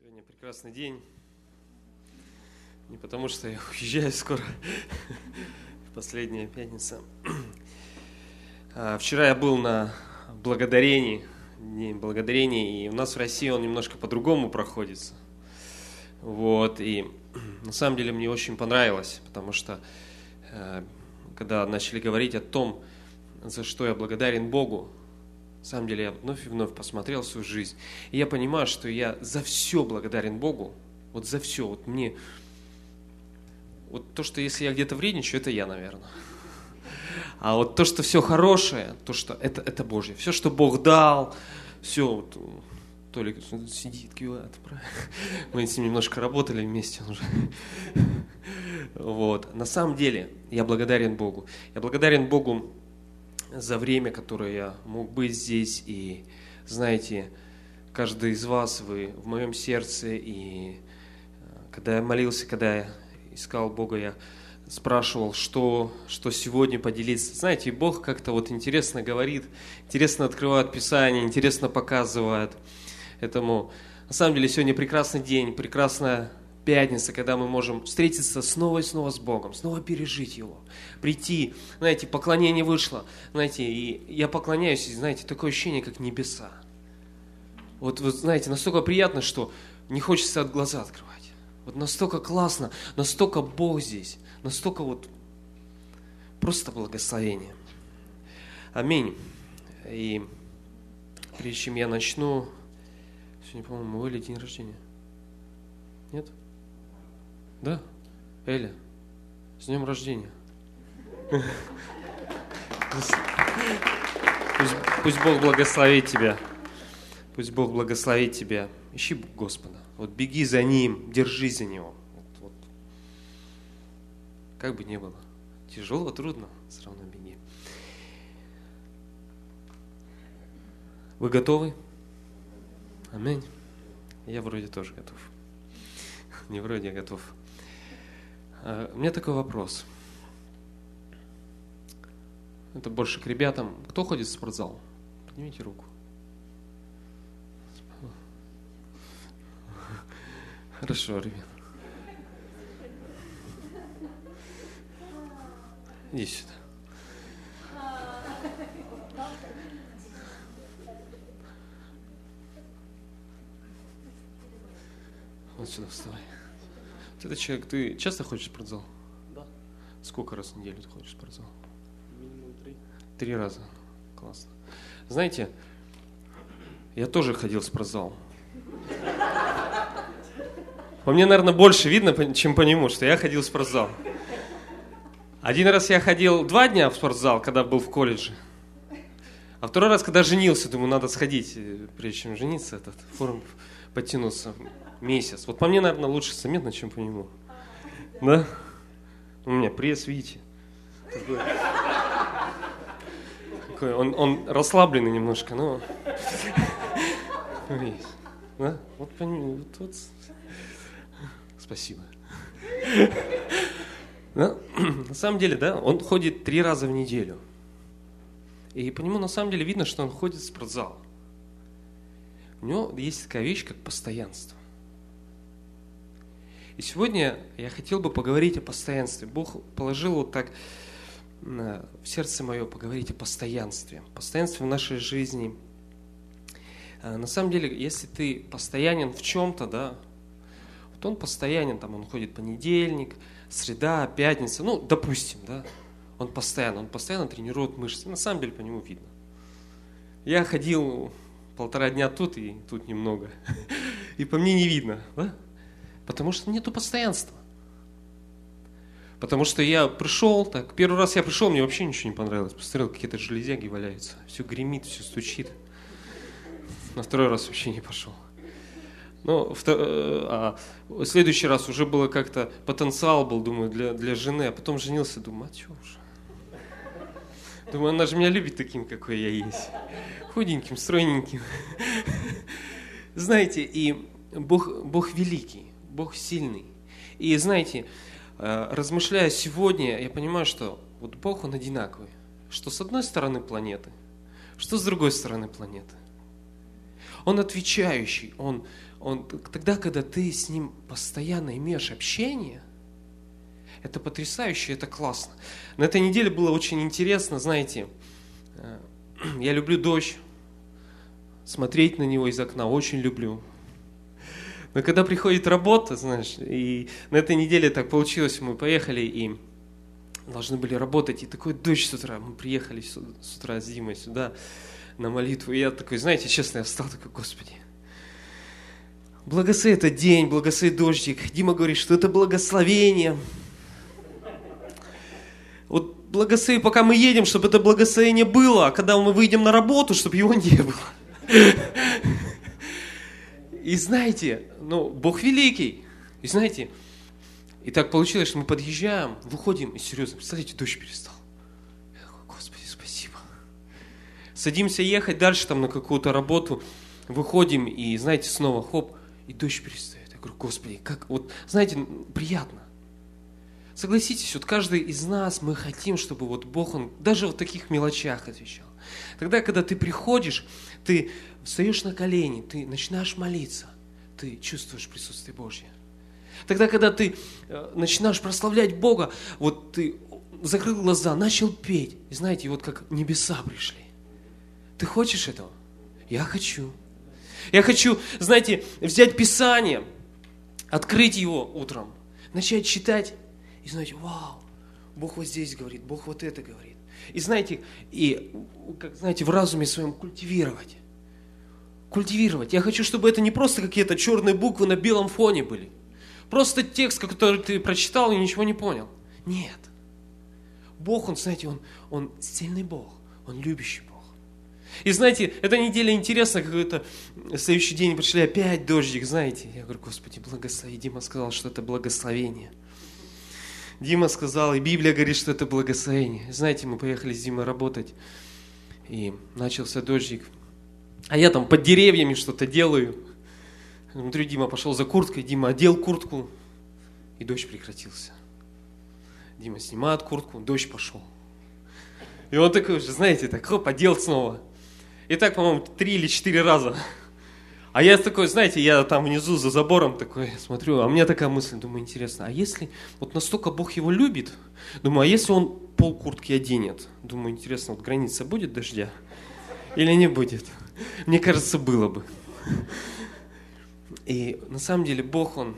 Сегодня прекрасный день. Не потому, что я уезжаю скоро, последняя пятница. А, вчера я был на благодарении, день благодарения, и у нас в России он немножко по-другому проходится. Вот, и на самом деле мне очень понравилось, потому что э, когда начали говорить о том, за что я благодарен Богу, на самом деле я вновь и вновь посмотрел свою жизнь, и я понимаю, что я за все благодарен Богу, вот за все, вот мне, вот то, что если я где-то вредничаю, это я, наверное. А вот то, что все хорошее, то, что это, это Божье, все, что Бог дал, все, вот, Толик сидит, кивает, мы с ним немножко работали вместе уже. Вот. На самом деле, я благодарен Богу. Я благодарен Богу за время, которое я мог быть здесь. И знаете, каждый из вас, вы в моем сердце. И э, когда я молился, когда я искал Бога, я спрашивал, что, что сегодня поделиться. Знаете, Бог как-то вот интересно говорит, интересно открывает Писание, интересно показывает. Этому на самом деле сегодня прекрасный день, прекрасная пятница, когда мы можем встретиться снова и снова с Богом, снова пережить Его, прийти, знаете, поклонение вышло, знаете, и я поклоняюсь, и, знаете, такое ощущение, как небеса. Вот, вы знаете, настолько приятно, что не хочется от глаза открывать. Вот настолько классно, настолько Бог здесь, настолько вот просто благословение. Аминь. И прежде чем я начну, сегодня, по-моему, Оля день рождения. Нет? Да? Эля, с днем рождения. Пусть, пусть Бог благословит тебя. Пусть Бог благословит тебя. Ищи Господа. Вот беги за Ним, держись за Него. Вот, вот. Как бы ни было. Тяжело, трудно, все равно беги. Вы готовы? Аминь. Я вроде тоже готов. Не вроде, я готов. А, у меня такой вопрос. Это больше к ребятам. Кто ходит в спортзал? Поднимите руку. Хорошо, ребят. Иди сюда. Вот сюда вставай. Ты человек, ты часто ходишь в спортзал? Да. Сколько раз в неделю ты ходишь в спортзал? Минимум три. Три раза. Классно. Знаете, я тоже ходил в спортзал. По мне, наверное, больше видно, чем по нему, что я ходил в спортзал. Один раз я ходил два дня в спортзал, когда был в колледже. А второй раз, когда женился, думаю, надо сходить, э, прежде чем жениться, этот форм подтянуться месяц. Вот по мне, наверное, лучше заметно, чем по нему. Да? У меня пресс, видите? Такой, он, он расслабленный немножко, но... Да? Вот, вот, вот. Спасибо. Да? На самом деле, да, он ходит три раза в неделю. И по нему на самом деле видно, что он ходит в спортзал. У него есть такая вещь, как постоянство. И сегодня я хотел бы поговорить о постоянстве. Бог положил вот так в сердце мое поговорить о постоянстве. Постоянстве в нашей жизни. А, на самом деле, если ты постоянен в чем-то, да, вот он постоянен, там он ходит понедельник, среда, пятница, ну, допустим, да, он постоянно, он постоянно тренирует мышцы. На самом деле по нему видно. Я ходил полтора дня тут и тут немного. И по мне не видно, да? Потому что нету постоянства. Потому что я пришел, так, первый раз я пришел, мне вообще ничего не понравилось. Посмотрел, какие-то железяги валяются. Все гремит, все стучит. На второй раз вообще не пошел. Ну, а в следующий раз уже было как-то потенциал был, думаю, для, для жены, а потом женился, думаю, а что уже? Думаю, она же меня любит таким, какой я есть. Худеньким, стройненьким. Знаете, и Бог, Бог великий. Бог сильный. И знаете, э, размышляя сегодня, я понимаю, что вот Бог, Он одинаковый. Что с одной стороны планеты, что с другой стороны планеты. Он отвечающий, Он, он, тогда, когда ты с ним постоянно имеешь общение, это потрясающе, это классно. На этой неделе было очень интересно, знаете, э, я люблю дождь, смотреть на него из окна очень люблю. Но когда приходит работа, знаешь, и на этой неделе так получилось, мы поехали и должны были работать, и такой дождь с утра, мы приехали с утра с Димой сюда на молитву, и я такой, знаете, честно, я встал такой, Господи, благослови этот день, благослови дождик. Дима говорит, что это благословение. Благослови, пока мы едем, чтобы это благословение было, а когда мы выйдем на работу, чтобы его не было. И знаете, ну, Бог великий. И знаете, и так получилось, что мы подъезжаем, выходим, и серьезно, представляете, дождь перестал. Я такой, Господи, спасибо. Садимся ехать дальше там на какую-то работу, выходим, и знаете, снова хоп, и дождь перестает. Я говорю, Господи, как, вот, знаете, приятно. Согласитесь, вот каждый из нас, мы хотим, чтобы вот Бог, Он даже в таких мелочах отвечал. Тогда, когда ты приходишь, ты встаешь на колени, ты начинаешь молиться, ты чувствуешь присутствие Божье. Тогда, когда ты э, начинаешь прославлять Бога, вот ты закрыл глаза, начал петь, и знаете, вот как небеса пришли. Ты хочешь этого? Я хочу. Я хочу, знаете, взять Писание, открыть его утром, начать читать и знаете, вау, Бог вот здесь говорит, Бог вот это говорит. И знаете, и, как знаете, в разуме своем культивировать. Культивировать. Я хочу, чтобы это не просто какие-то черные буквы на белом фоне были. Просто текст, который ты прочитал и ничего не понял. Нет. Бог, Он, знаете, Он, он сильный Бог. Он любящий Бог. И знаете, эта неделя интересна, какой-то следующий день пришли опять дождик, знаете. Я говорю, Господи, благослови. Дима сказал, что это благословение. Дима сказал, и Библия говорит, что это благословение. Знаете, мы поехали с Димой работать, и начался дождик. А я там под деревьями что-то делаю. Смотрю, Дима пошел за курткой, Дима одел куртку, и дождь прекратился. Дима снимает куртку, дождь пошел. И он такой уже, знаете, так, хоп, одел снова. И так, по-моему, три или четыре раза. А я такой, знаете, я там внизу за забором такой смотрю, а у меня такая мысль, думаю, интересно, а если вот настолько Бог его любит, думаю, а если он пол куртки оденет? Думаю, интересно, вот граница будет дождя или не будет? Мне кажется, было бы. И на самом деле Бог, Он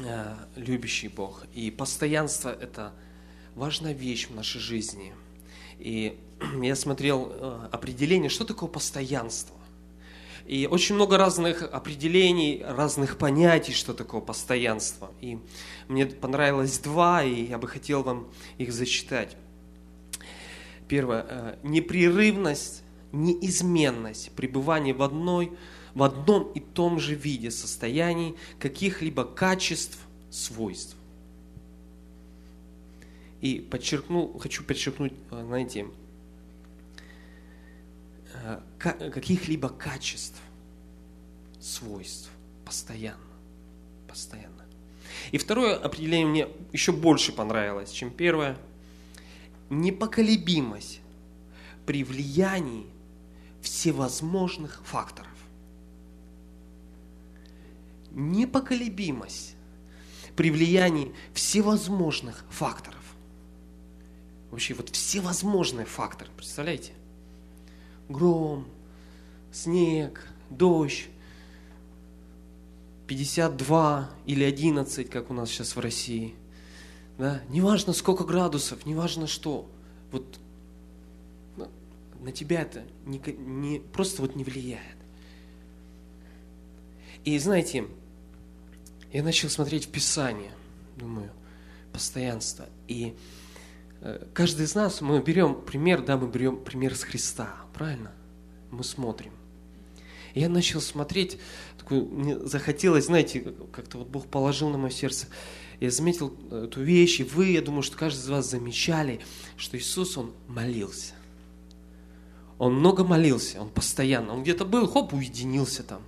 э, любящий Бог. И постоянство – это важная вещь в нашей жизни. И я смотрел э, определение, что такое постоянство. И очень много разных определений, разных понятий, что такое постоянство. И мне понравилось два, и я бы хотел вам их зачитать. Первое. Э, непрерывность, неизменность, пребывание в, одной, в одном и том же виде состояний каких-либо качеств, свойств. И подчеркну, хочу подчеркнуть, э, знаете, каких-либо качеств, свойств постоянно. Постоянно. И второе определение мне еще больше понравилось, чем первое. Непоколебимость при влиянии всевозможных факторов. Непоколебимость при влиянии всевозможных факторов. Вообще вот всевозможные факторы, представляете? Гром, снег, дождь, 52 или 11, как у нас сейчас в России. Да? Неважно, сколько градусов, неважно что. Вот на тебя это не, не, просто вот не влияет. И знаете, я начал смотреть в Писание, думаю, постоянство. И каждый из нас, мы берем пример, да, мы берем пример с Христа, правильно? Мы смотрим. Я начал смотреть, такой, мне захотелось, знаете, как-то вот Бог положил на мое сердце. Я заметил эту вещь, и вы, я думаю, что каждый из вас замечали, что Иисус, Он молился. Он много молился, Он постоянно. Он где-то был, хоп, уединился там.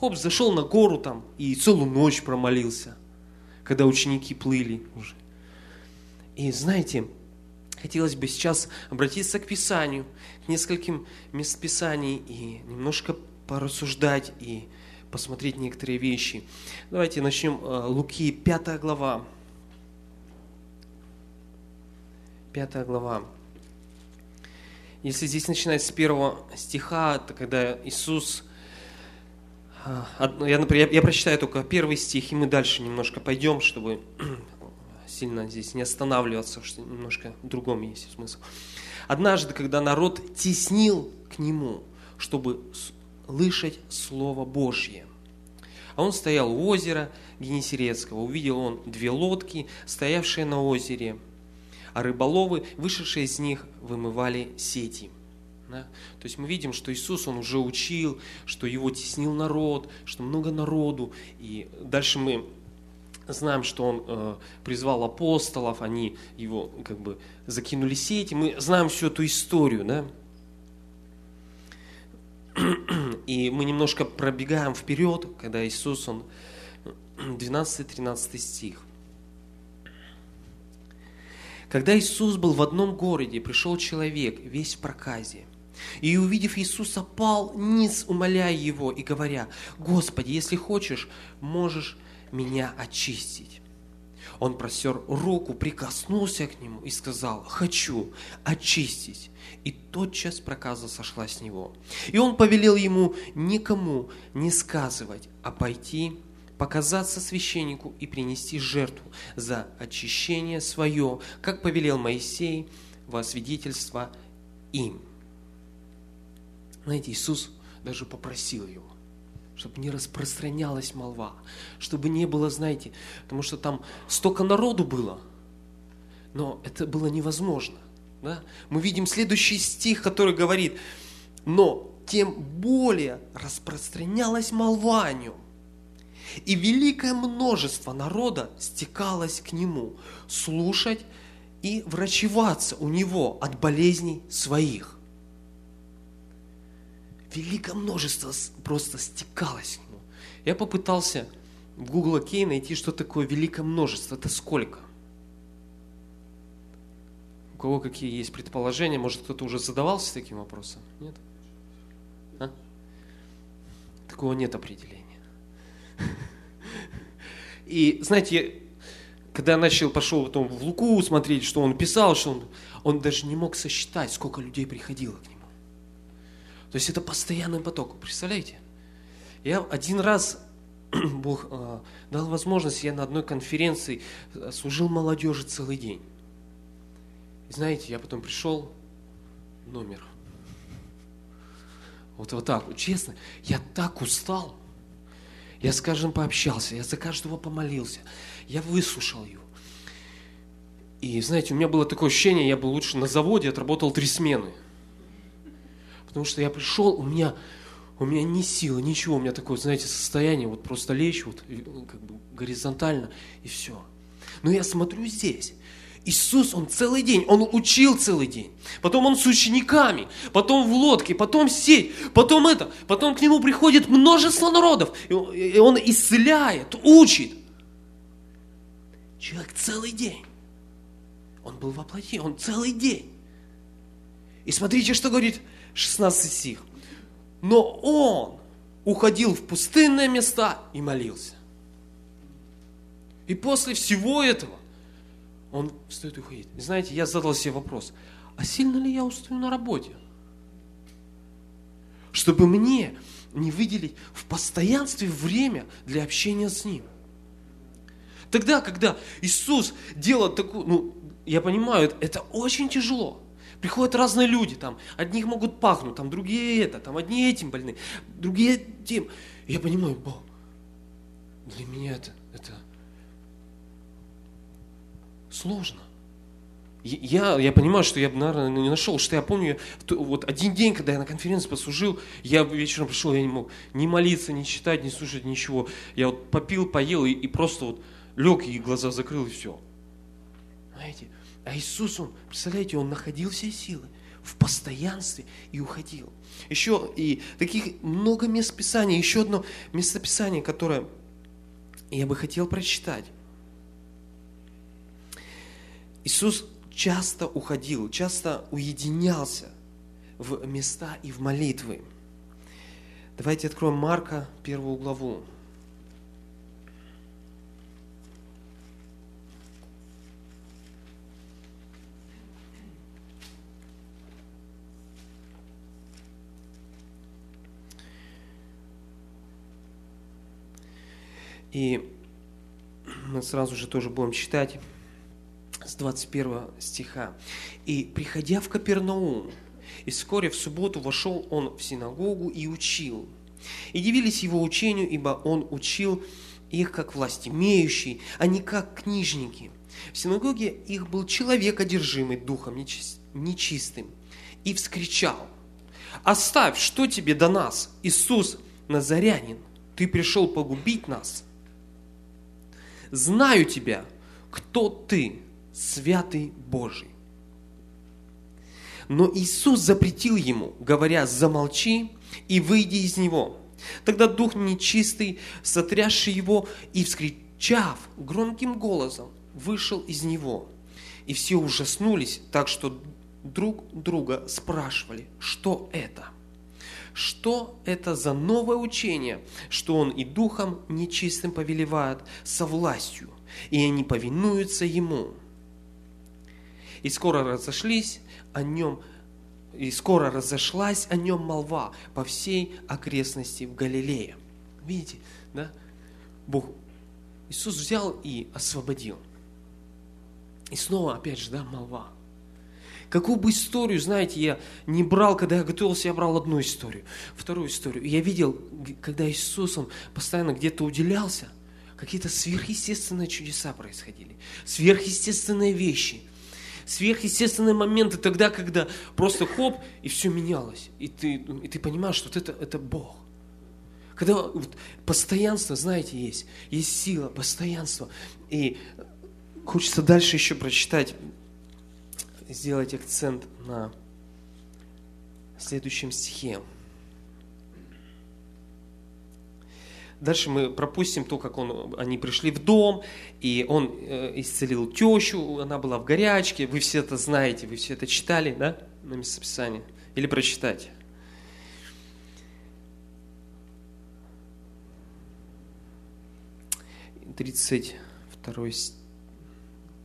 Хоп, зашел на гору там и целую ночь промолился, когда ученики плыли уже. И знаете, хотелось бы сейчас обратиться к Писанию, к нескольким мест Писаний и немножко порассуждать и посмотреть некоторые вещи. Давайте начнем. Э, Луки, 5 глава. 5 глава. Если здесь начинать с первого стиха, то когда Иисус... Э, я, например, я прочитаю только первый стих, и мы дальше немножко пойдем, чтобы сильно здесь не останавливаться, что немножко в другом есть смысл. Однажды, когда народ теснил к нему, чтобы слышать Слово Божье, а он стоял у озера Генесерецкого, увидел он две лодки, стоявшие на озере, а рыболовы, вышедшие из них, вымывали сети. Да? То есть мы видим, что Иисус, Он уже учил, что Его теснил народ, что много народу. И дальше мы знаем, что он э, призвал апостолов, они его как бы закинули сети. Мы знаем всю эту историю, да? И мы немножко пробегаем вперед, когда Иисус, он 12-13 стих. Когда Иисус был в одном городе, пришел человек, весь в проказе. И увидев Иисуса, пал ниц, умоляя его и говоря, «Господи, если хочешь, можешь меня очистить. Он просер руку, прикоснулся к нему и сказал, хочу очистить. И тотчас проказа сошла с него. И он повелел ему никому не сказывать, а пойти показаться священнику и принести жертву за очищение свое, как повелел Моисей во свидетельство им. Знаете, Иисус даже попросил его чтобы не распространялась молва, чтобы не было, знаете, потому что там столько народу было, но это было невозможно. Да? Мы видим следующий стих, который говорит, но тем более распространялась молва о нем. И великое множество народа стекалось к нему, слушать и врачеваться у него от болезней своих великое множество просто стекалось нему. Я попытался в Google Окей найти, что такое великое множество. Это сколько? У кого какие есть предположения? Может, кто-то уже задавался таким вопросом? Нет? А? Такого нет определения. И, знаете, когда я начал, пошел потом в Луку смотреть, что он писал, что он, он даже не мог сосчитать, сколько людей приходило к нему. То есть это постоянный поток. Представляете? Я один раз Бог э, дал возможность, я на одной конференции э, служил молодежи целый день. И знаете, я потом пришел, номер. Вот, вот так, честно, я так устал. Я с каждым пообщался, я за каждого помолился, я выслушал его. И знаете, у меня было такое ощущение, я был лучше на заводе, отработал три смены – Потому что я пришел, у меня, у меня ни силы, ничего, у меня такое, знаете, состояние, вот просто лечь вот как бы горизонтально и все. Но я смотрю здесь, Иисус, Он целый день, Он учил целый день. Потом Он с учениками, потом в лодке, потом сеть, потом это. Потом к Нему приходит множество народов. И Он исцеляет, учит. Человек целый день. Он был воплоти, Он целый день. И смотрите, что говорит 16 стих. Но он уходил в пустынные места и молился. И после всего этого он встает и уходит. И знаете, я задал себе вопрос, а сильно ли я устаю на работе? Чтобы мне не выделить в постоянстве время для общения с Ним. Тогда, когда Иисус делает такую, ну, я понимаю, это очень тяжело. Приходят разные люди, там, одних могут пахнуть, там, другие это, там, одни этим больны, другие тем. И я понимаю, Бог, для меня это, это сложно. Я, я понимаю, что я бы, наверное, не нашел, что я помню, вот один день, когда я на конференции послужил, я вечером пришел, я не мог ни молиться, ни читать, ни слушать, ничего. Я вот попил, поел и, и просто вот лег и глаза закрыл и все. Знаете, а Иисус, Он, представляете, Он находил все силы в постоянстве и уходил. Еще и таких много мест Писания. Еще одно местописание, которое я бы хотел прочитать. Иисус часто уходил, часто уединялся в места и в молитвы. Давайте откроем Марка, первую главу. И мы сразу же тоже будем читать с 21 стиха. «И, приходя в Капернаум, и вскоре в субботу вошел он в синагогу и учил. И дивились его учению, ибо он учил их как власть имеющий, а не как книжники. В синагоге их был человек, одержимый духом нечистым, и вскричал, «Оставь, что тебе до нас, Иисус Назарянин? Ты пришел погубить нас. Знаю тебя, кто ты, святый Божий». Но Иисус запретил ему, говоря, замолчи и выйди из него. Тогда дух нечистый, сотрясший его и вскричав громким голосом, вышел из него. И все ужаснулись, так что друг друга спрашивали, что это? Что это за новое учение, что он и духом нечистым повелевает со властью, и они повинуются ему? И скоро разошлись о нем, и скоро разошлась о нем молва по всей окрестности в Галилее. Видите, да? Бог, Иисус взял и освободил. И снова, опять же, да, молва. Какую бы историю, знаете, я не брал, когда я готовился, я брал одну историю, вторую историю. Я видел, когда Иисус, Он постоянно где-то уделялся, какие-то сверхъестественные чудеса происходили, сверхъестественные вещи – сверхъестественные моменты тогда, когда просто хоп, и все менялось. И ты, и ты понимаешь, что вот это, это Бог. Когда вот, постоянство, знаете, есть. Есть сила, постоянство. И хочется дальше еще прочитать, сделать акцент на следующем стихе. Дальше мы пропустим то, как он, они пришли в дом, и он э, исцелил тещу, она была в горячке. Вы все это знаете, вы все это читали, да, на местописании? Или прочитать? Тридцать второй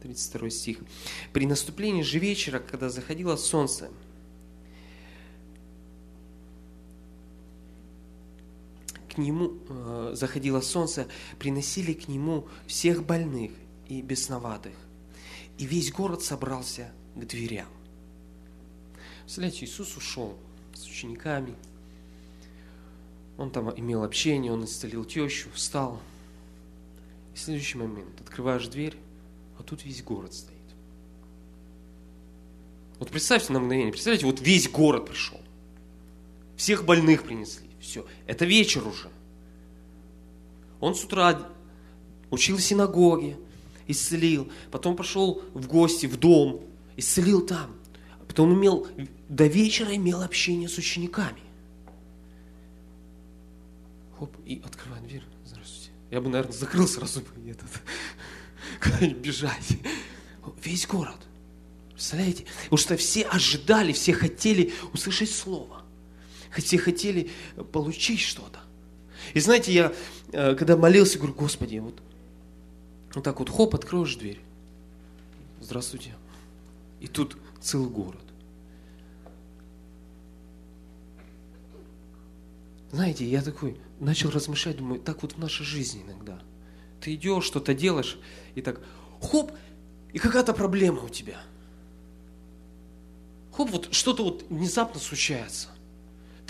32 стих. «При наступлении же вечера, когда заходило солнце, к нему э, заходило солнце, приносили к нему всех больных и бесноватых. И весь город собрался к дверям. Представляете, Иисус ушел с учениками. Он там имел общение, он исцелил тещу, встал. И следующий момент открываешь дверь, а тут весь город стоит. Вот представьте на мгновение, представляете, вот весь город пришел. Всех больных принесли. Все, это вечер уже. Он с утра учил в синагоге, исцелил, потом пошел в гости, в дом, исцелил там. Потом имел, до вечера имел общение с учениками. Хоп, и открывает дверь. Здравствуйте. Я бы, наверное, закрыл сразу бы этот, бежать. Весь город. Представляете? Потому что все ожидали, все хотели услышать слово все хотели получить что-то. И знаете, я э, когда молился, говорю, Господи, вот, вот так вот, хоп, откроешь дверь. Здравствуйте. И тут целый город. Знаете, я такой начал размышлять, думаю, так вот в нашей жизни иногда. Ты идешь, что-то делаешь, и так, хоп, и какая-то проблема у тебя. Хоп, вот что-то вот внезапно случается –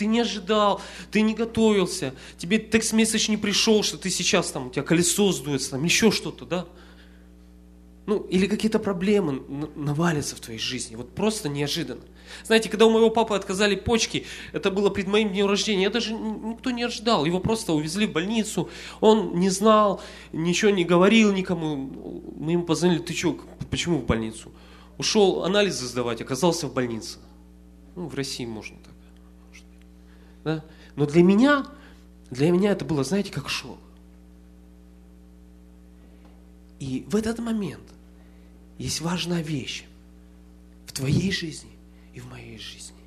ты не ожидал, ты не готовился, тебе текст-месседж не пришел, что ты сейчас там, у тебя колесо сдуется, там еще что-то, да? Ну, или какие-то проблемы навалятся в твоей жизни, вот просто неожиданно. Знаете, когда у моего папы отказали почки, это было перед моим днем рождения, я даже никто не ожидал, его просто увезли в больницу, он не знал, ничего не говорил никому, мы ему позвонили, ты что, почему в больницу? Ушел анализы сдавать, оказался в больнице. Ну, в России можно так. Да? Но для меня, для меня это было, знаете, как шок. И в этот момент есть важная вещь в твоей жизни и в моей жизни.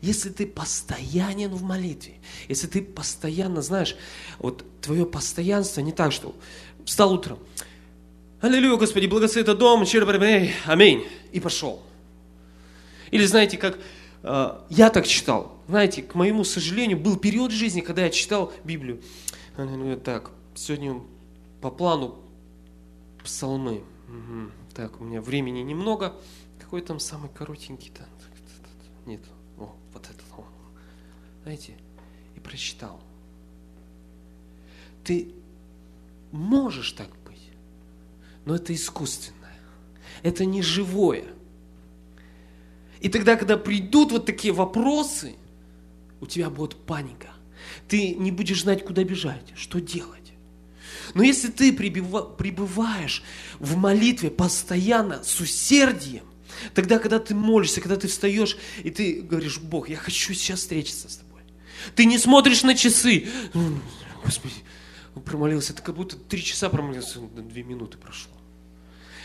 если ты постоянен в молитве, если ты постоянно, знаешь, вот твое постоянство не так, что встал утром, Аллилуйя, Господи, благослови этот дом, аминь, и пошел. Или знаете, как э, я так читал, знаете, к моему сожалению, был период жизни, когда я читал Библию. Так, сегодня по плану псалмы. Угу. Так, у меня времени немного. Какой там самый коротенький-то? Нет, о, вот этот. Знаете, и прочитал. Ты можешь так быть, но это искусственное. Это не живое. И тогда, когда придут вот такие вопросы, у тебя будет паника. Ты не будешь знать, куда бежать, что делать. Но если ты пребываешь в молитве постоянно с усердием, тогда, когда ты молишься, когда ты встаешь, и ты говоришь, Бог, я хочу сейчас встретиться с тобой. Ты не смотришь на часы. Господи, промолился, ты как будто три часа промолился, две минуты прошло.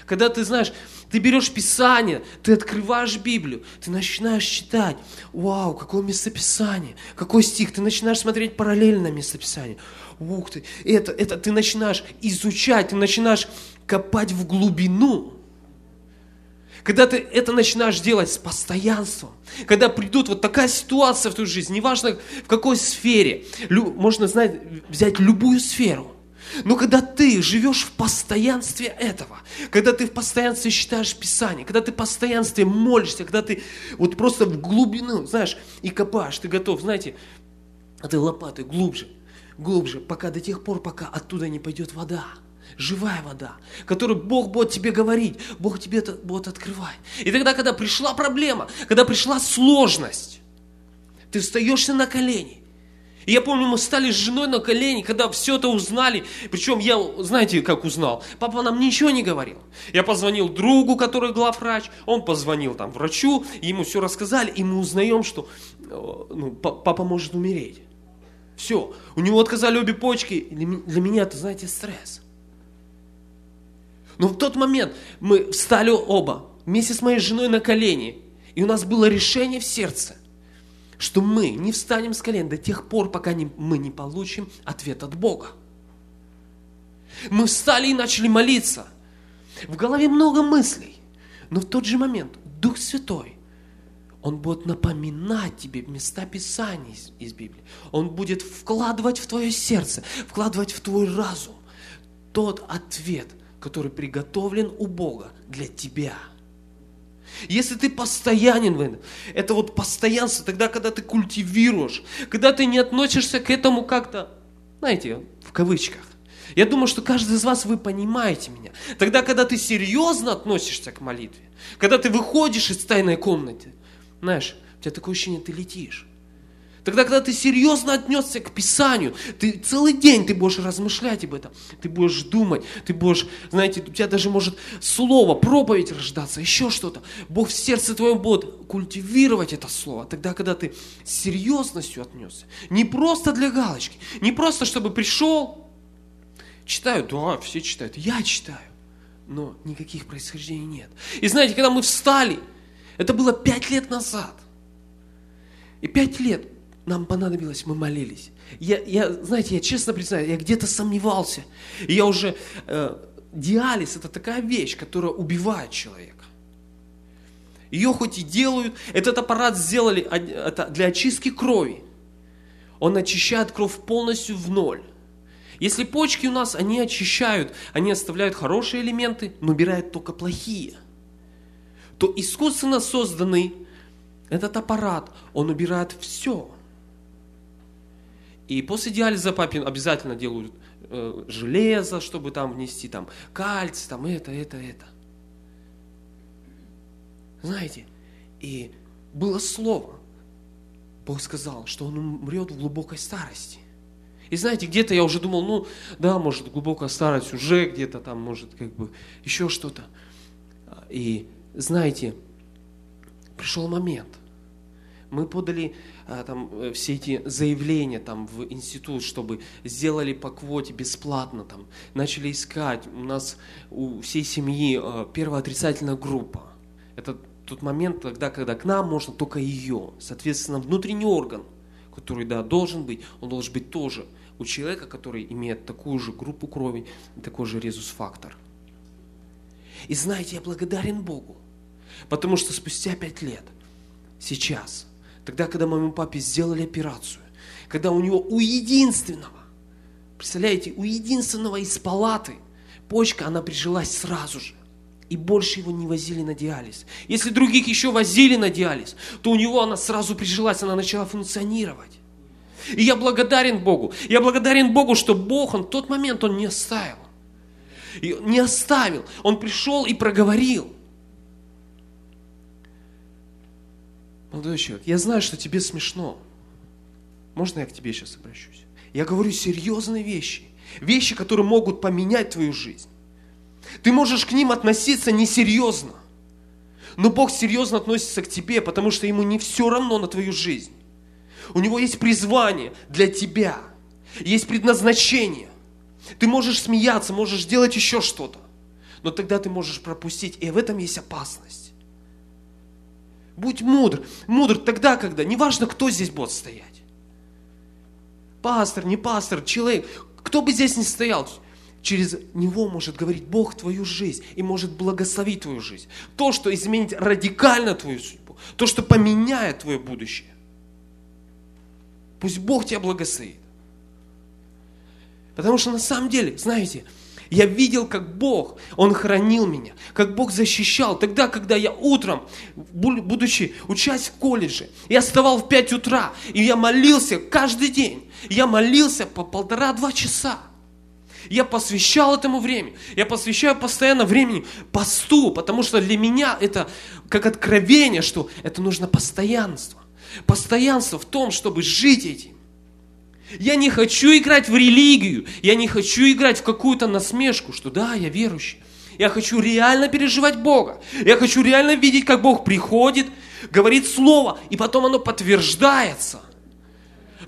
Когда ты знаешь, ты берешь Писание, ты открываешь Библию, ты начинаешь читать. Вау, какое местописание, какой стих. Ты начинаешь смотреть параллельно местописание. Ух ты, это, это ты начинаешь изучать, ты начинаешь копать в глубину. Когда ты это начинаешь делать с постоянством, когда придут вот такая ситуация в твою жизнь, неважно в какой сфере, можно знать, взять любую сферу, но когда ты живешь в постоянстве этого, когда ты в постоянстве читаешь Писание, когда ты в постоянстве молишься, когда ты вот просто в глубину, знаешь, и копаешь, ты готов, знаете, этой лопатой глубже, глубже, пока до тех пор, пока оттуда не пойдет вода. Живая вода, которую Бог будет тебе говорить, Бог тебе это будет открывать. И тогда, когда пришла проблема, когда пришла сложность, ты встаешься на колени, и я помню, мы стали с женой на колени, когда все это узнали. Причем я, знаете, как узнал? Папа нам ничего не говорил. Я позвонил другу, который главврач, он позвонил там врачу, ему все рассказали, и мы узнаем, что э, ну, папа может умереть. Все, у него отказали обе почки. Для меня это, знаете, стресс. Но в тот момент мы встали оба вместе с моей женой на колени, и у нас было решение в сердце – что мы не встанем с колен до тех пор, пока не, мы не получим ответ от Бога. Мы встали и начали молиться. В голове много мыслей, но в тот же момент Дух Святой, Он будет напоминать тебе места Писания из, из Библии. Он будет вкладывать в твое сердце, вкладывать в твой разум тот ответ, который приготовлен у Бога для тебя – если ты постоянен в этом, это вот постоянство, тогда, когда ты культивируешь, когда ты не относишься к этому как-то, знаете, в кавычках. Я думаю, что каждый из вас, вы понимаете меня. Тогда, когда ты серьезно относишься к молитве, когда ты выходишь из тайной комнаты, знаешь, у тебя такое ощущение, ты летишь. Тогда, когда ты серьезно отнесся к Писанию, ты целый день ты будешь размышлять об этом, ты будешь думать, ты будешь, знаете, у тебя даже может слово, проповедь рождаться, еще что-то. Бог в сердце твоем будет культивировать это слово. Тогда, когда ты с серьезностью отнесся, не просто для галочки, не просто, чтобы пришел, читаю, да, все читают, я читаю, но никаких происхождений нет. И знаете, когда мы встали, это было пять лет назад, и пять лет нам понадобилось, мы молились. Я, я, знаете, я честно признаю, я где-то сомневался. И я уже... Э, диализ – это такая вещь, которая убивает человека. Ее хоть и делают, этот аппарат сделали это для очистки крови. Он очищает кровь полностью в ноль. Если почки у нас, они очищают, они оставляют хорошие элементы, но убирают только плохие, то искусственно созданный этот аппарат, он убирает все. И после диализа папе обязательно делают э, железо, чтобы там внести там кальций, там это, это, это. Знаете, и было слово. Бог сказал, что он умрет в глубокой старости. И знаете, где-то я уже думал, ну, да, может, глубокая старость уже где-то там, может, как бы еще что-то. И знаете, пришел момент. Мы подали там, э, все эти заявления там, в институт, чтобы сделали по квоте бесплатно, там, начали искать. У нас у всей семьи а, первая отрицательная группа. Это тот момент, тогда, когда к нам можно только ее. Соответственно, внутренний орган, который, да, должен быть, он должен быть тоже у человека, который имеет такую же группу крови, такой же резус-фактор. И знаете, я благодарен Богу, потому что спустя пять лет, сейчас, тогда, когда моему папе сделали операцию, когда у него у единственного, представляете, у единственного из палаты почка, она прижилась сразу же. И больше его не возили на диализ. Если других еще возили на диализ, то у него она сразу прижилась, она начала функционировать. И я благодарен Богу. Я благодарен Богу, что Бог, Он в тот момент, Он не оставил. И не оставил. Он пришел и проговорил. Молодой человек, я знаю, что тебе смешно. Можно я к тебе сейчас обращусь? Я говорю серьезные вещи. Вещи, которые могут поменять твою жизнь. Ты можешь к ним относиться несерьезно. Но Бог серьезно относится к тебе, потому что Ему не все равно на твою жизнь. У Него есть призвание для тебя. Есть предназначение. Ты можешь смеяться, можешь делать еще что-то. Но тогда ты можешь пропустить. И в этом есть опасность. Будь мудр. Мудр тогда, когда, неважно, кто здесь будет стоять пастор, не пастор, человек, кто бы здесь ни стоял, через него может говорить Бог твою жизнь и может благословить твою жизнь. То, что изменит радикально твою судьбу, то, что поменяет твое будущее. Пусть Бог тебя благословит. Потому что на самом деле, знаете, я видел, как Бог, Он хранил меня, как Бог защищал. Тогда, когда я утром, будучи учась в колледже, я вставал в 5 утра, и я молился каждый день. Я молился по полтора-два часа. Я посвящал этому времени. Я посвящаю постоянно времени посту, потому что для меня это как откровение, что это нужно постоянство. Постоянство в том, чтобы жить этим. Я не хочу играть в религию, я не хочу играть в какую-то насмешку, что да, я верующий. Я хочу реально переживать Бога. Я хочу реально видеть, как Бог приходит, говорит Слово, и потом оно подтверждается.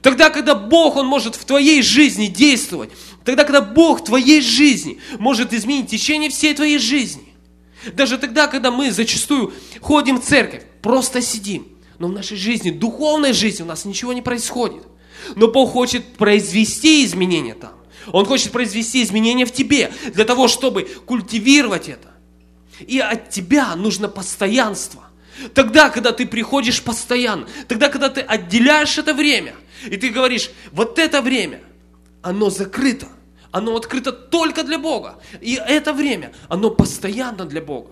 Тогда, когда Бог, Он может в твоей жизни действовать, тогда, когда Бог в твоей жизни может изменить течение всей твоей жизни. Даже тогда, когда мы зачастую ходим в церковь, просто сидим, но в нашей жизни, духовной жизни у нас ничего не происходит. Но Бог хочет произвести изменения там. Он хочет произвести изменения в тебе, для того, чтобы культивировать это. И от тебя нужно постоянство. Тогда, когда ты приходишь постоянно, тогда, когда ты отделяешь это время, и ты говоришь, вот это время, оно закрыто, оно открыто только для Бога. И это время, оно постоянно для Бога.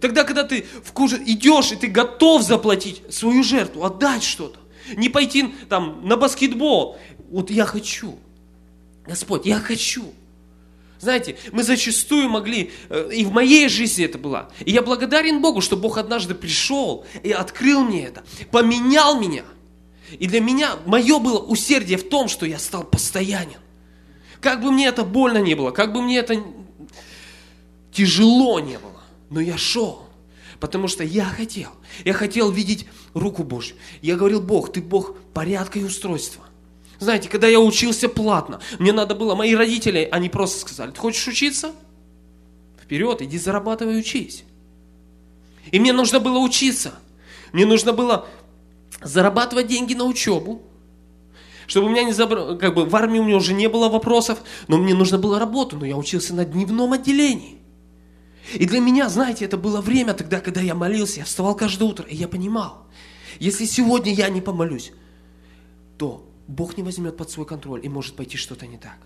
Тогда, когда ты в идешь, и ты готов заплатить свою жертву, отдать что-то, не пойти там на баскетбол. Вот я хочу. Господь, я хочу. Знаете, мы зачастую могли, э, и в моей жизни это было. И я благодарен Богу, что Бог однажды пришел и открыл мне это, поменял меня. И для меня мое было усердие в том, что я стал постоянен. Как бы мне это больно не было, как бы мне это тяжело не было, но я шел. Потому что я хотел. Я хотел видеть руку Божью. Я говорил, Бог, ты Бог порядка и устройства. Знаете, когда я учился платно, мне надо было, мои родители, они просто сказали, ты хочешь учиться? Вперед, иди зарабатывай, учись. И мне нужно было учиться. Мне нужно было зарабатывать деньги на учебу. Чтобы у меня не забрал, как бы в армии у меня уже не было вопросов, но мне нужно было работу, но я учился на дневном отделении. И для меня, знаете, это было время тогда, когда я молился, я вставал каждое утро, и я понимал, если сегодня я не помолюсь, то Бог не возьмет под свой контроль, и может пойти что-то не так.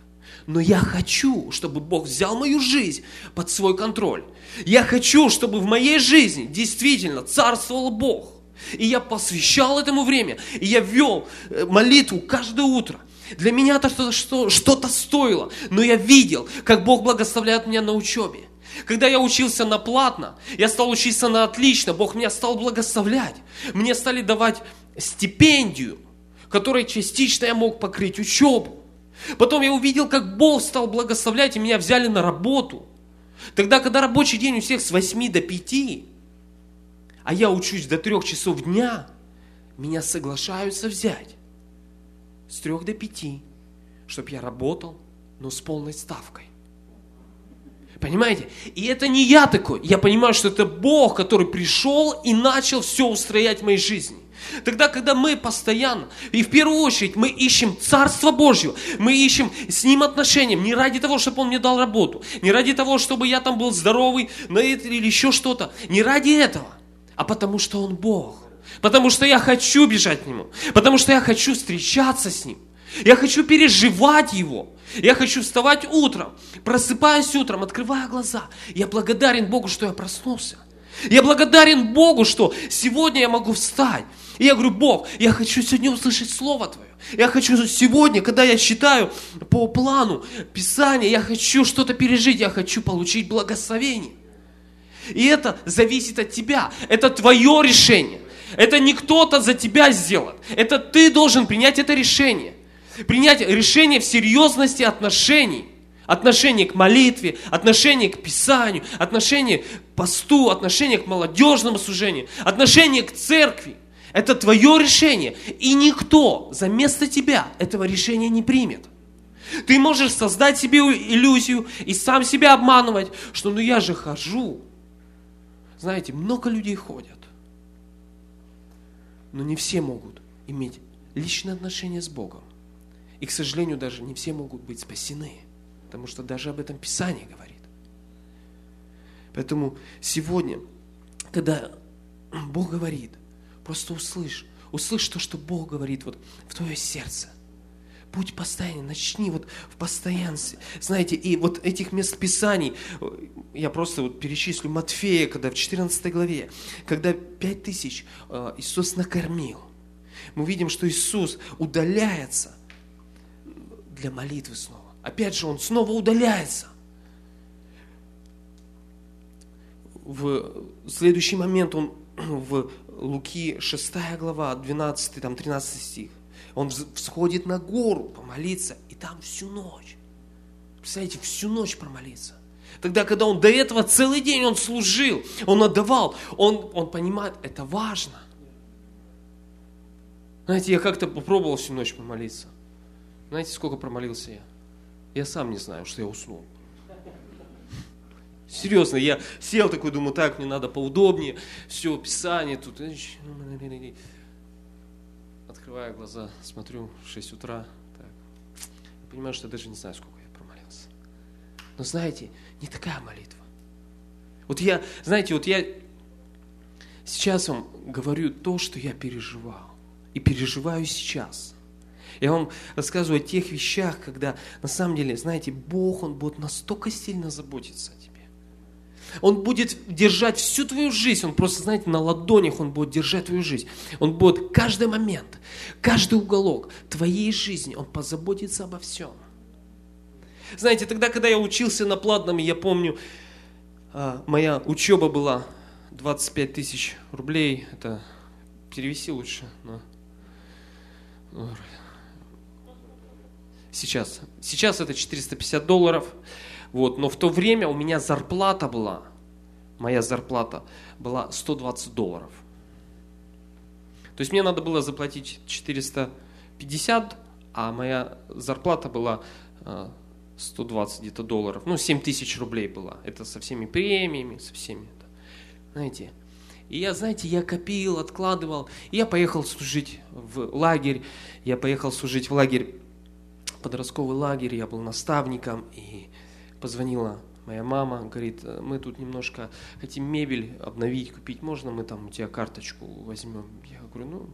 Но я хочу, чтобы Бог взял мою жизнь под свой контроль. Я хочу, чтобы в моей жизни действительно царствовал Бог. И я посвящал этому время. И я вел э, молитву каждое утро. Для меня это что-то стоило. Но я видел, как Бог благословляет меня на учебе. Когда я учился на платно, я стал учиться на отлично, Бог меня стал благословлять. Мне стали давать стипендию, которой частично я мог покрыть учебу. Потом я увидел, как Бог стал благословлять, и меня взяли на работу. Тогда, когда рабочий день у всех с 8 до 5, а я учусь до 3 часов дня, меня соглашаются взять с 3 до 5, чтобы я работал, но с полной ставкой. Понимаете? И это не я такой. Я понимаю, что это Бог, который пришел и начал все устроять в моей жизни. Тогда, когда мы постоянно, и в первую очередь мы ищем Царство Божье, мы ищем с Ним отношения, не ради того, чтобы Он мне дал работу, не ради того, чтобы я там был здоровый или еще что-то, не ради этого, а потому что Он Бог. Потому что я хочу бежать к Нему, потому что я хочу встречаться с Ним, я хочу переживать Его. Я хочу вставать утром, просыпаясь утром, открывая глаза. Я благодарен Богу, что я проснулся. Я благодарен Богу, что сегодня я могу встать. И я говорю, Бог, я хочу сегодня услышать Слово Твое. Я хочу сегодня, когда я читаю по плану Писания, я хочу что-то пережить, я хочу получить благословение. И это зависит от тебя. Это твое решение. Это не кто-то за тебя сделает. Это ты должен принять это решение. Принять решение в серьезности отношений. Отношение к молитве, отношение к Писанию, отношение к посту, отношение к молодежному служению, отношение к церкви. Это твое решение. И никто за место тебя этого решения не примет. Ты можешь создать себе иллюзию и сам себя обманывать, что ну я же хожу. Знаете, много людей ходят. Но не все могут иметь личные отношения с Богом. И, к сожалению, даже не все могут быть спасены. Потому что даже об этом Писание говорит. Поэтому сегодня, когда Бог говорит, Просто услышь. Услышь то, что Бог говорит вот в твое сердце. Будь постоянен, начни вот в постоянстве. Знаете, и вот этих мест Писаний, я просто вот перечислю Матфея, когда в 14 главе, когда 5 тысяч э, Иисус накормил, мы видим, что Иисус удаляется для молитвы снова. Опять же, Он снова удаляется. В следующий момент Он в Луки 6 глава, 12, там 13 стих. Он всходит на гору помолиться, и там всю ночь. Представляете, всю ночь промолиться. Тогда, когда он до этого целый день он служил, он отдавал, он, он понимает, это важно. Знаете, я как-то попробовал всю ночь помолиться. Знаете, сколько промолился я? Я сам не знаю, что я уснул. Серьезно, я сел такой, думаю, так, мне надо поудобнее, все, Писание тут. Открываю глаза, смотрю, 6 утра, так. Понимаю, что я даже не знаю, сколько я промолился. Но знаете, не такая молитва. Вот я, знаете, вот я сейчас вам говорю то, что я переживал. И переживаю сейчас. Я вам рассказываю о тех вещах, когда на самом деле, знаете, Бог, Он будет настолько сильно заботиться о тебе. Он будет держать всю твою жизнь. Он просто, знаете, на ладонях он будет держать твою жизнь. Он будет каждый момент, каждый уголок твоей жизни, он позаботится обо всем. Знаете, тогда, когда я учился на платном, я помню, а, моя учеба была 25 тысяч рублей. Это перевеси лучше. Но... Сейчас. Сейчас это 450 долларов. Вот, но в то время у меня зарплата была, моя зарплата была 120 долларов. То есть мне надо было заплатить 450, а моя зарплата была 120 э, где-то долларов. Ну, 7 тысяч рублей была. Это со всеми премиями, со всеми. Знаете, и я, знаете, я копил, откладывал. И я поехал служить в лагерь. Я поехал служить в лагерь, подростковый лагерь. Я был наставником. И позвонила моя мама, говорит, мы тут немножко хотим мебель обновить, купить, можно мы там у тебя карточку возьмем? Я говорю, ну,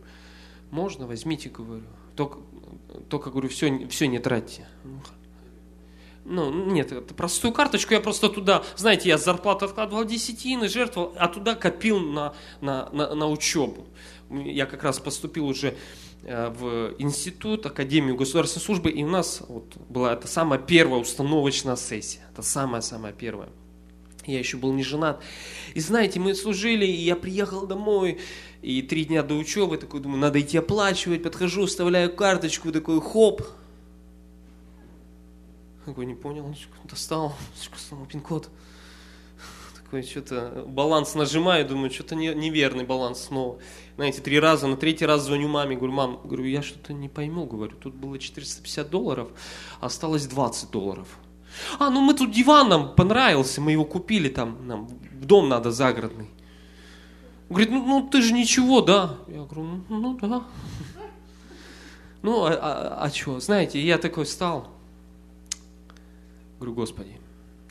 можно, возьмите, говорю. Только, только говорю, все, все не тратьте. Ну, нет, это простую карточку я просто туда, знаете, я зарплату откладывал десятины, жертвовал, а туда копил на, на, на, на учебу. Я как раз поступил уже Э, в институт, Академию государственной службы, и у нас вот была это самая первая установочная сессия, это самая-самая первая. Я еще был не женат. И знаете, мы служили, и я приехал домой, и три дня до учебы, такой думаю, надо идти оплачивать, подхожу, вставляю карточку, такой хоп. Такой не понял, достал, снова пин-код. Такой что-то баланс нажимаю, думаю, что-то неверный баланс снова знаете, три раза, на третий раз звоню маме, говорю, мам, говорю, я что-то не пойму, говорю, тут было 450 долларов, осталось 20 долларов. А, ну мы тут диван нам понравился, мы его купили там, нам дом надо загородный. Говорит, ну, ну ты же ничего, да? Я говорю, ну, ну да. Ну, а, а, а что? Знаете, я такой встал. Говорю, Господи,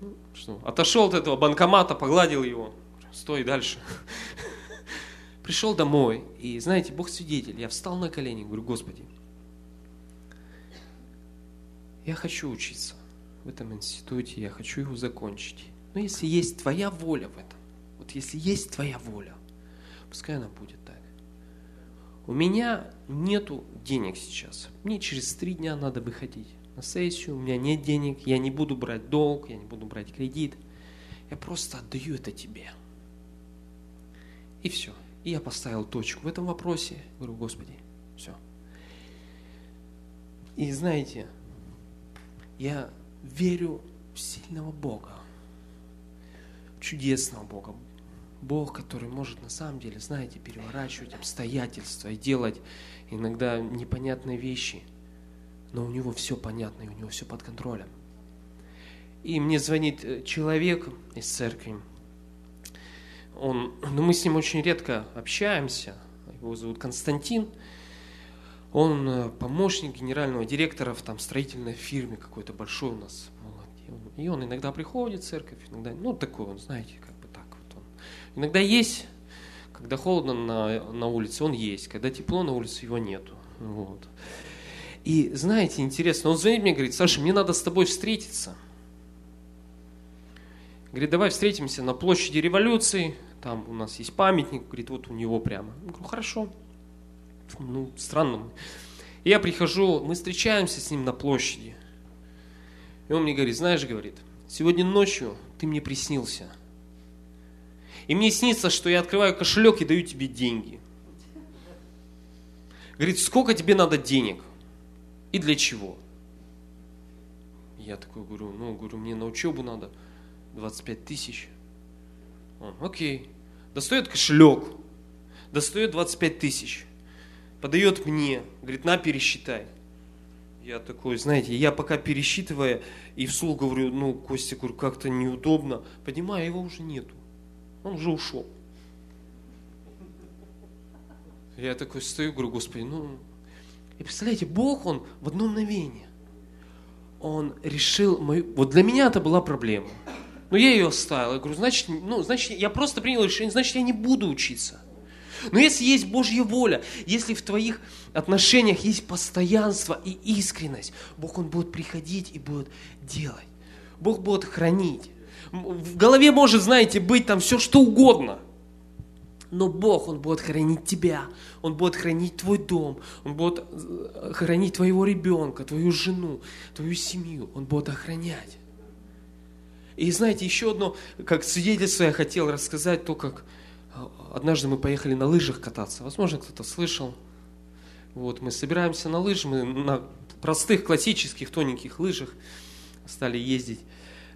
ну, что? Отошел от этого банкомата, погладил его. Стой дальше. Пришел домой, и знаете, Бог свидетель, я встал на колени, говорю, Господи, я хочу учиться в этом институте, я хочу его закончить. Но если есть Твоя воля в этом, вот если есть Твоя воля, пускай она будет так. У меня нету денег сейчас. Мне через три дня надо выходить на сессию, у меня нет денег, я не буду брать долг, я не буду брать кредит. Я просто отдаю это тебе. И все. И я поставил точку в этом вопросе. Говорю, Господи, все. И знаете, я верю в сильного Бога, чудесного Бога. Бог, который может на самом деле, знаете, переворачивать обстоятельства и делать иногда непонятные вещи. Но у него все понятно, и у него все под контролем. И мне звонит э, человек из церкви. Он, ну мы с ним очень редко общаемся. Его зовут Константин. Он э, помощник генерального директора в там, строительной фирме какой-то большой у нас. И он иногда приходит в церковь, иногда, ну, такой он, знаете, как бы так вот он. Иногда есть, когда холодно на, на улице, он есть, когда тепло на улице, его нету. Вот. И знаете, интересно, он звонит мне, говорит, Саша, мне надо с тобой встретиться. Говорит, давай встретимся на площади революции, там у нас есть памятник, говорит, вот у него прямо. Я говорю, хорошо ну, странно. И я прихожу, мы встречаемся с ним на площади. И он мне говорит, знаешь, говорит, сегодня ночью ты мне приснился. И мне снится, что я открываю кошелек и даю тебе деньги. Говорит, сколько тебе надо денег? И для чего? Я такой говорю, ну, говорю, мне на учебу надо 25 тысяч. Он, окей. Достает кошелек, достает 25 тысяч подает мне, говорит, на, пересчитай. Я такой, знаете, я пока пересчитывая и вслух говорю, ну, Костя, говорю, как-то неудобно, понимаю, его уже нету. Он уже ушел. Я такой стою, говорю, Господи, ну... И представляете, Бог, Он в одно мгновение, Он решил мою... Вот для меня это была проблема. Но я ее оставил. Я говорю, значит, ну, значит, я просто принял решение, значит, я не буду учиться. Но если есть Божья воля, если в твоих отношениях есть постоянство и искренность, Бог, Он будет приходить и будет делать. Бог будет хранить. В голове может, знаете, быть там все что угодно. Но Бог, Он будет хранить тебя, Он будет хранить твой дом, Он будет э, хранить твоего ребенка, твою жену, твою семью, Он будет охранять. И знаете, еще одно, как свидетельство я хотел рассказать, то, как однажды мы поехали на лыжах кататься. Возможно, кто-то слышал. Вот, мы собираемся на лыжах, мы на простых, классических, тоненьких лыжах стали ездить.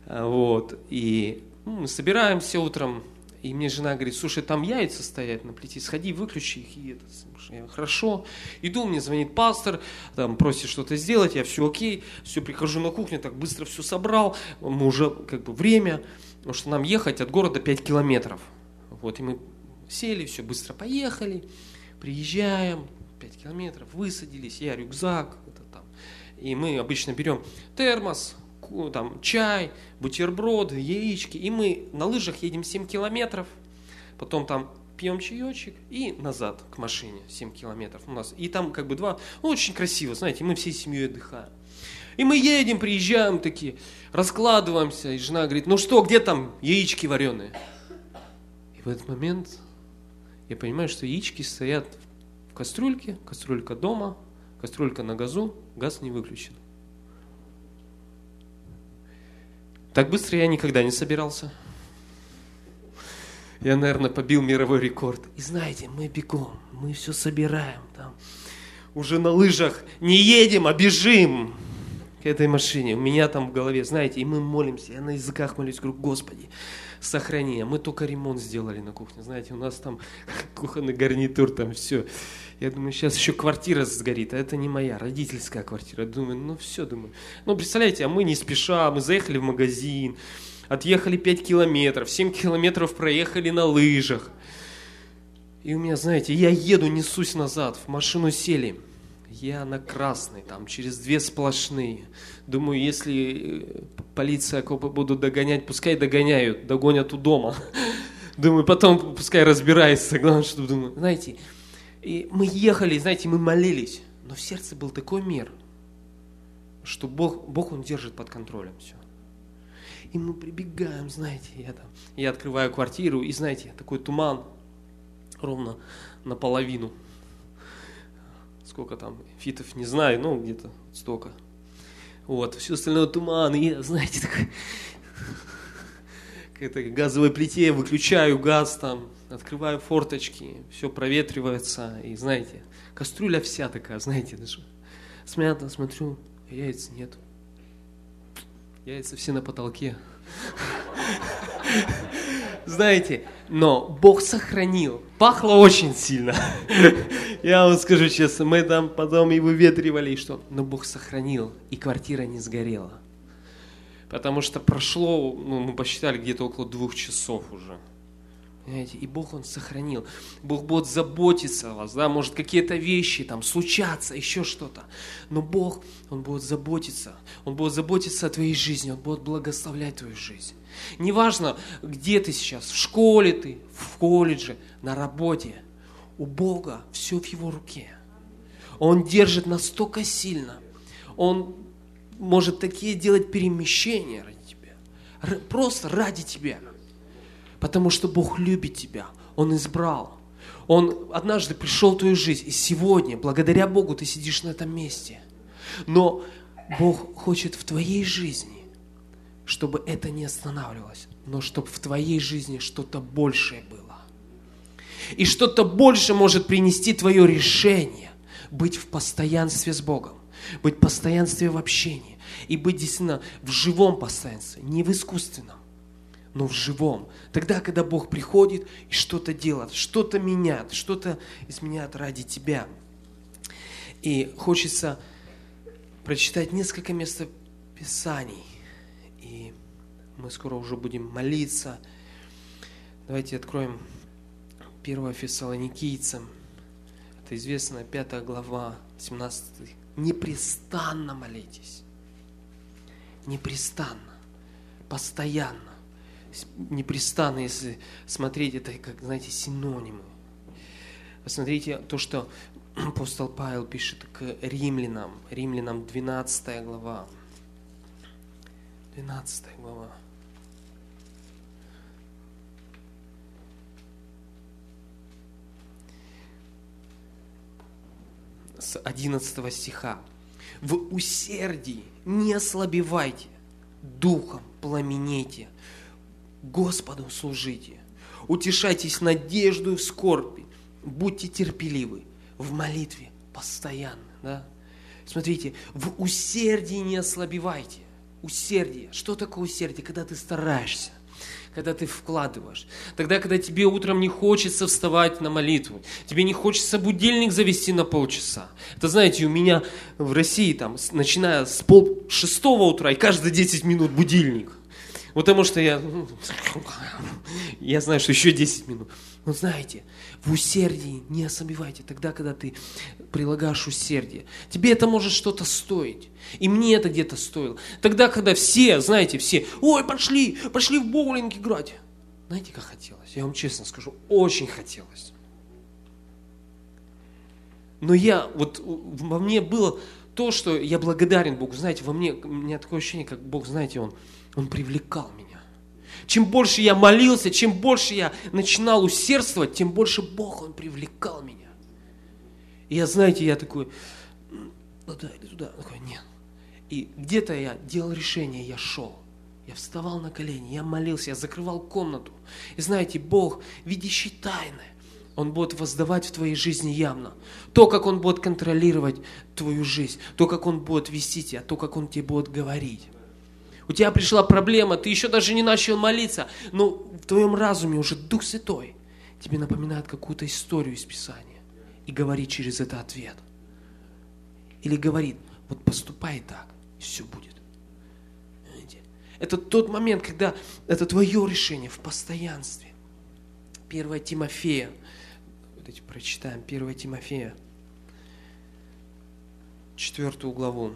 А, вот, и ну, мы собираемся утром, и мне жена говорит, слушай, там яйца стоят на плите, сходи, выключи их. И это, я, хорошо. Иду, мне звонит пастор, там просит что-то сделать, я все окей, все, прихожу на кухню, так быстро все собрал, мы уже как бы время, потому что нам ехать от города 5 километров. Вот, и мы сели, все быстро поехали, приезжаем, 5 километров, высадились, я рюкзак, это там. И мы обычно берем термос, там, чай, бутерброды, яички, и мы на лыжах едем 7 километров, потом там пьем чаечек и назад к машине 7 километров у нас. И там как бы два, ну, очень красиво, знаете, мы всей семьей отдыхаем. И мы едем, приезжаем такие, раскладываемся, и жена говорит, ну что, где там яички вареные? И в этот момент я понимаю, что яички стоят в кастрюльке, кастрюлька дома, кастрюлька на газу, газ не выключен. Так быстро я никогда не собирался. Я, наверное, побил мировой рекорд. И знаете, мы бегом, мы все собираем там. Уже на лыжах не едем, а бежим. К этой машине. У меня там в голове, знаете, и мы молимся, я на языках молюсь, говорю, Господи, сохрани. А мы только ремонт сделали на кухне, знаете, у нас там кухонный гарнитур, там все. Я думаю, сейчас еще квартира сгорит, а это не моя, родительская квартира. Думаю, ну все, думаю. Ну, представляете, а мы не спеша, мы заехали в магазин, отъехали 5 километров, 7 километров проехали на лыжах. И у меня, знаете, я еду, несусь назад, в машину сели. Я на красный, там, через две сплошные. Думаю, если э, полиция копы будут догонять, пускай догоняют, догонят у дома. Думаю, потом пускай разбирается. Главное, что думаю, знаете, и мы ехали, знаете, мы молились. Но в сердце был такой мир, что Бог, Бог Он держит под контролем все. И мы прибегаем, знаете, я там, я открываю квартиру, и знаете, такой туман, ровно наполовину. Сколько там фитов, не знаю, ну где-то столько. Вот, все остальное туман, и знаете, такой, к этой газовой плите выключаю газ там, открываю форточки, все проветривается, и знаете, кастрюля вся такая, знаете, даже смята, смотрю, яиц нет. Яйца все на потолке. Знаете, но Бог сохранил. Пахло очень сильно. Я вам скажу честно, мы там потом и выветривали, и что. Но Бог сохранил, и квартира не сгорела. Потому что прошло, ну, мы посчитали, где-то около двух часов уже. Понимаете? И Бог, Он сохранил. Бог будет заботиться о вас, да, может какие-то вещи там случаться, еще что-то. Но Бог, Он будет заботиться. Он будет заботиться о твоей жизни, Он будет благословлять твою жизнь. Неважно, где ты сейчас, в школе ты, в колледже, на работе. У Бога все в Его руке. Он держит настолько сильно. Он может такие делать перемещения ради тебя. Просто ради тебя. Потому что Бог любит тебя. Он избрал. Он однажды пришел в твою жизнь. И сегодня, благодаря Богу, ты сидишь на этом месте. Но Бог хочет в твоей жизни, чтобы это не останавливалось, но чтобы в твоей жизни что-то большее было. И что-то больше может принести твое решение быть в постоянстве с Богом, быть в постоянстве в общении и быть действительно в живом постоянстве, не в искусственном но в живом. Тогда, когда Бог приходит и что-то делает, что-то меняет, что-то изменяет ради тебя. И хочется прочитать несколько мест Писаний. И мы скоро уже будем молиться. Давайте откроем 1 Фессалоникийцам. Это известная 5 глава, 17. Непрестанно молитесь. Непрестанно. Постоянно непрестанно, если смотреть это, как, знаете, синонимы. Посмотрите то, что апостол Павел пишет к римлянам, римлянам 12 глава. 12 глава. С 11 стиха. В усердии не ослабевайте, духом пламенейте, Господу служите. Утешайтесь надеждой в скорби. Будьте терпеливы в молитве постоянно. Да? Смотрите, в усердии не ослабевайте. Усердие. Что такое усердие? Когда ты стараешься когда ты вкладываешь. Тогда, когда тебе утром не хочется вставать на молитву, тебе не хочется будильник завести на полчаса. Это, знаете, у меня в России, там, начиная с пол шестого утра, и каждые 10 минут будильник. Потому что я, ну, я знаю, что еще 10 минут. Но знаете, в усердии не ослабевайте тогда, когда ты прилагаешь усердие. Тебе это может что-то стоить. И мне это где-то стоило. Тогда, когда все, знаете, все, ой, пошли, пошли в боулинг играть. Знаете, как хотелось? Я вам честно скажу, очень хотелось. Но я, вот во мне было то, что я благодарен Богу. Знаете, во мне, у меня такое ощущение, как Бог, знаете, Он он привлекал меня. Чем больше я молился, чем больше я начинал усердствовать, тем больше Бог, Он привлекал меня. И я, знаете, я такой, туда или туда, такой, нет. И где-то я делал решение, я шел. Я вставал на колени, я молился, я закрывал комнату. И знаете, Бог, видящий тайны, Он будет воздавать в твоей жизни явно. То, как Он будет контролировать твою жизнь, то, как Он будет вести тебя, то, как Он тебе будет говорить. У тебя пришла проблема, ты еще даже не начал молиться, но в твоем разуме уже Дух Святой тебе напоминает какую-то историю из Писания и говорит через это ответ. Или говорит, вот поступай так, и все будет. Это тот момент, когда это твое решение в постоянстве. 1 Тимофея, давайте прочитаем 1 Тимофея, 4 главу,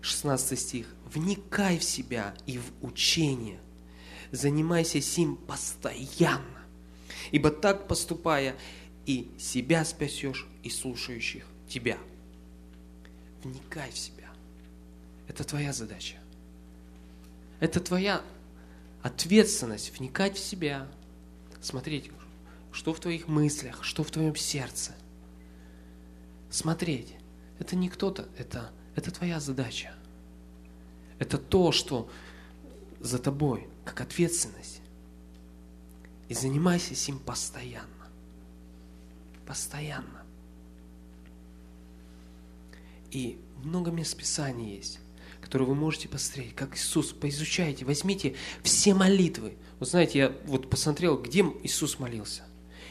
16 стих. «Вникай в себя и в учение, занимайся сим постоянно, ибо так поступая, и себя спасешь, и слушающих тебя». Вникай в себя. Это твоя задача. Это твоя ответственность вникать в себя, смотреть, что в твоих мыслях, что в твоем сердце. Смотреть. Это не кто-то, это, это твоя задача. Это то, что за тобой, как ответственность. И занимайся этим постоянно. Постоянно. И много мест Писания есть которую вы можете посмотреть, как Иисус, поизучайте, возьмите все молитвы. Вот знаете, я вот посмотрел, где Иисус молился.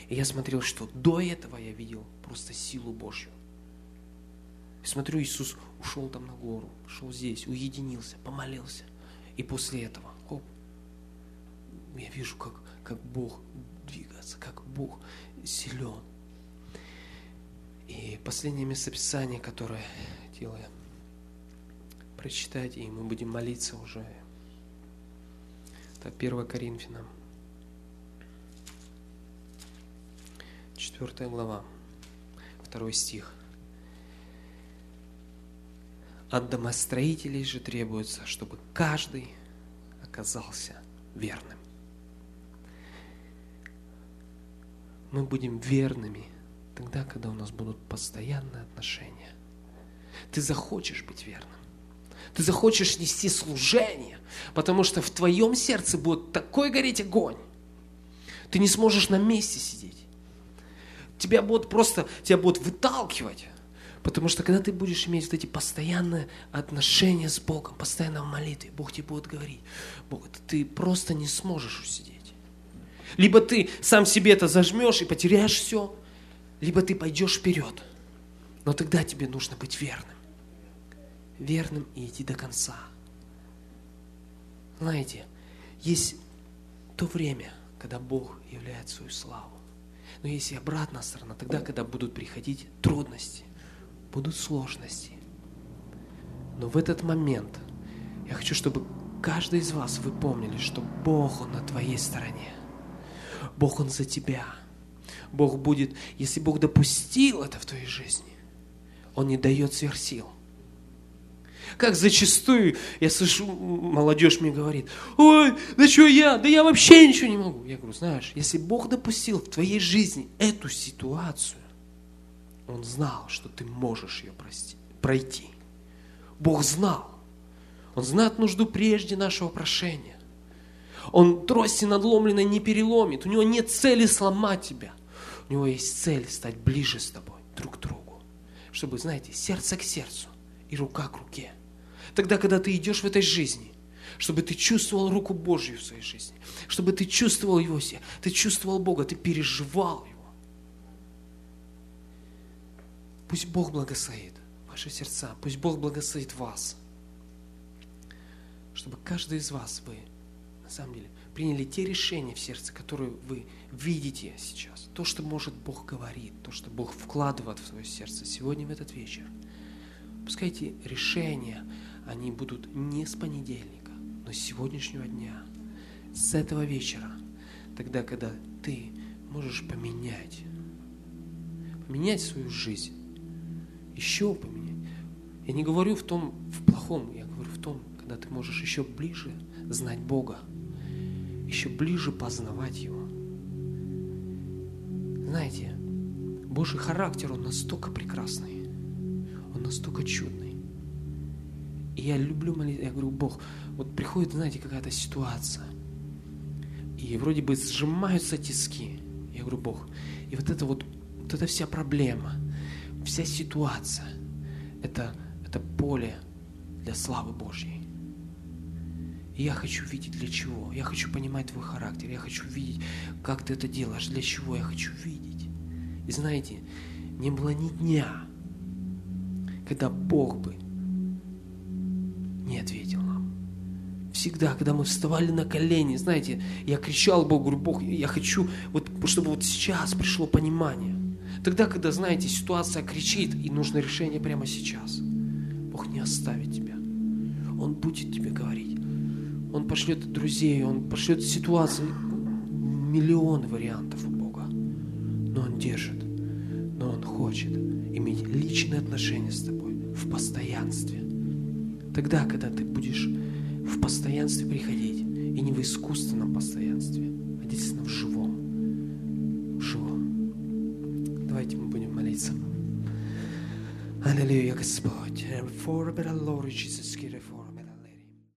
И я смотрел, что до этого я видел просто силу Божью. И смотрю, Иисус ушел там на гору, шел здесь, уединился, помолился. И после этого, хоп, я вижу, как, как Бог двигается, как Бог силен. И последнее местописание, которое делаю, прочитать, и мы будем молиться уже. Это 1 Коринфянам, 4 глава, 2 стих. От домостроителей же требуется, чтобы каждый оказался верным. Мы будем верными тогда, когда у нас будут постоянные отношения. Ты захочешь быть верным. Ты захочешь нести служение, потому что в твоем сердце будет такой гореть огонь. Ты не сможешь на месте сидеть. Тебя будут просто, тебя будут выталкивать. Потому что когда ты будешь иметь вот эти постоянные отношения с Богом, постоянно в молитве, Бог тебе будет говорить, Бог, ты просто не сможешь усидеть. Либо ты сам себе это зажмешь и потеряешь все, либо ты пойдешь вперед. Но тогда тебе нужно быть верным верным и идти до конца. Знаете, есть то время, когда Бог являет свою славу. Но есть и обратная сторона, тогда, когда будут приходить трудности, будут сложности. Но в этот момент я хочу, чтобы каждый из вас вы помнили, что Бог, Он на твоей стороне. Бог, Он за тебя. Бог будет, если Бог допустил это в твоей жизни, Он не дает сверхсил. Как зачастую я слышу, молодежь мне говорит, ой, да что я, да я вообще ничего не могу. Я говорю, знаешь, если Бог допустил в твоей жизни эту ситуацию, Он знал, что ты можешь ее прости, пройти. Бог знал. Он знает нужду прежде нашего прошения. Он трости надломленной не переломит. У него нет цели сломать тебя. У него есть цель стать ближе с тобой, друг к другу. Чтобы, знаете, сердце к сердцу и рука к руке тогда, когда ты идешь в этой жизни, чтобы ты чувствовал руку Божью в своей жизни, чтобы ты чувствовал Его себе, ты чувствовал Бога, ты переживал Его. Пусть Бог благословит ваши сердца, пусть Бог благословит вас, чтобы каждый из вас, вы, на самом деле, приняли те решения в сердце, которые вы видите сейчас. То, что может Бог говорит, то, что Бог вкладывает в свое сердце сегодня в этот вечер. Пускай эти решения, они будут не с понедельника, но с сегодняшнего дня, с этого вечера, тогда, когда ты можешь поменять, поменять свою жизнь, еще поменять. Я не говорю в том, в плохом, я говорю в том, когда ты можешь еще ближе знать Бога, еще ближе познавать Его. Знаете, Божий характер, он настолько прекрасный, он настолько чудный. И я люблю молиться. Я говорю, Бог, вот приходит, знаете, какая-то ситуация. и вроде бы сжимаются тиски. Я говорю, Бог, и вот это вот, вот эта вся проблема, вся ситуация, это, это поле для славы Божьей. И я хочу видеть для чего. Я хочу понимать твой характер. Я хочу видеть, как ты это делаешь. Для чего я хочу видеть. И знаете, не было ни дня, когда Бог бы не ответил нам. Всегда, когда мы вставали на колени, знаете, я кричал Богу, говорю, Бог, я хочу, вот, чтобы вот сейчас пришло понимание. Тогда, когда, знаете, ситуация кричит, и нужно решение прямо сейчас. Бог не оставит тебя. Он будет тебе говорить. Он пошлет друзей, Он пошлет ситуации, миллионы вариантов у Бога. Но Он держит, но Он хочет иметь личные отношения с тобой в постоянстве. Тогда, когда ты будешь в постоянстве приходить, и не в искусственном постоянстве, а действительно в живом. Давайте мы будем молиться. Аллилуйя, Господь. For a better Lord Jesus,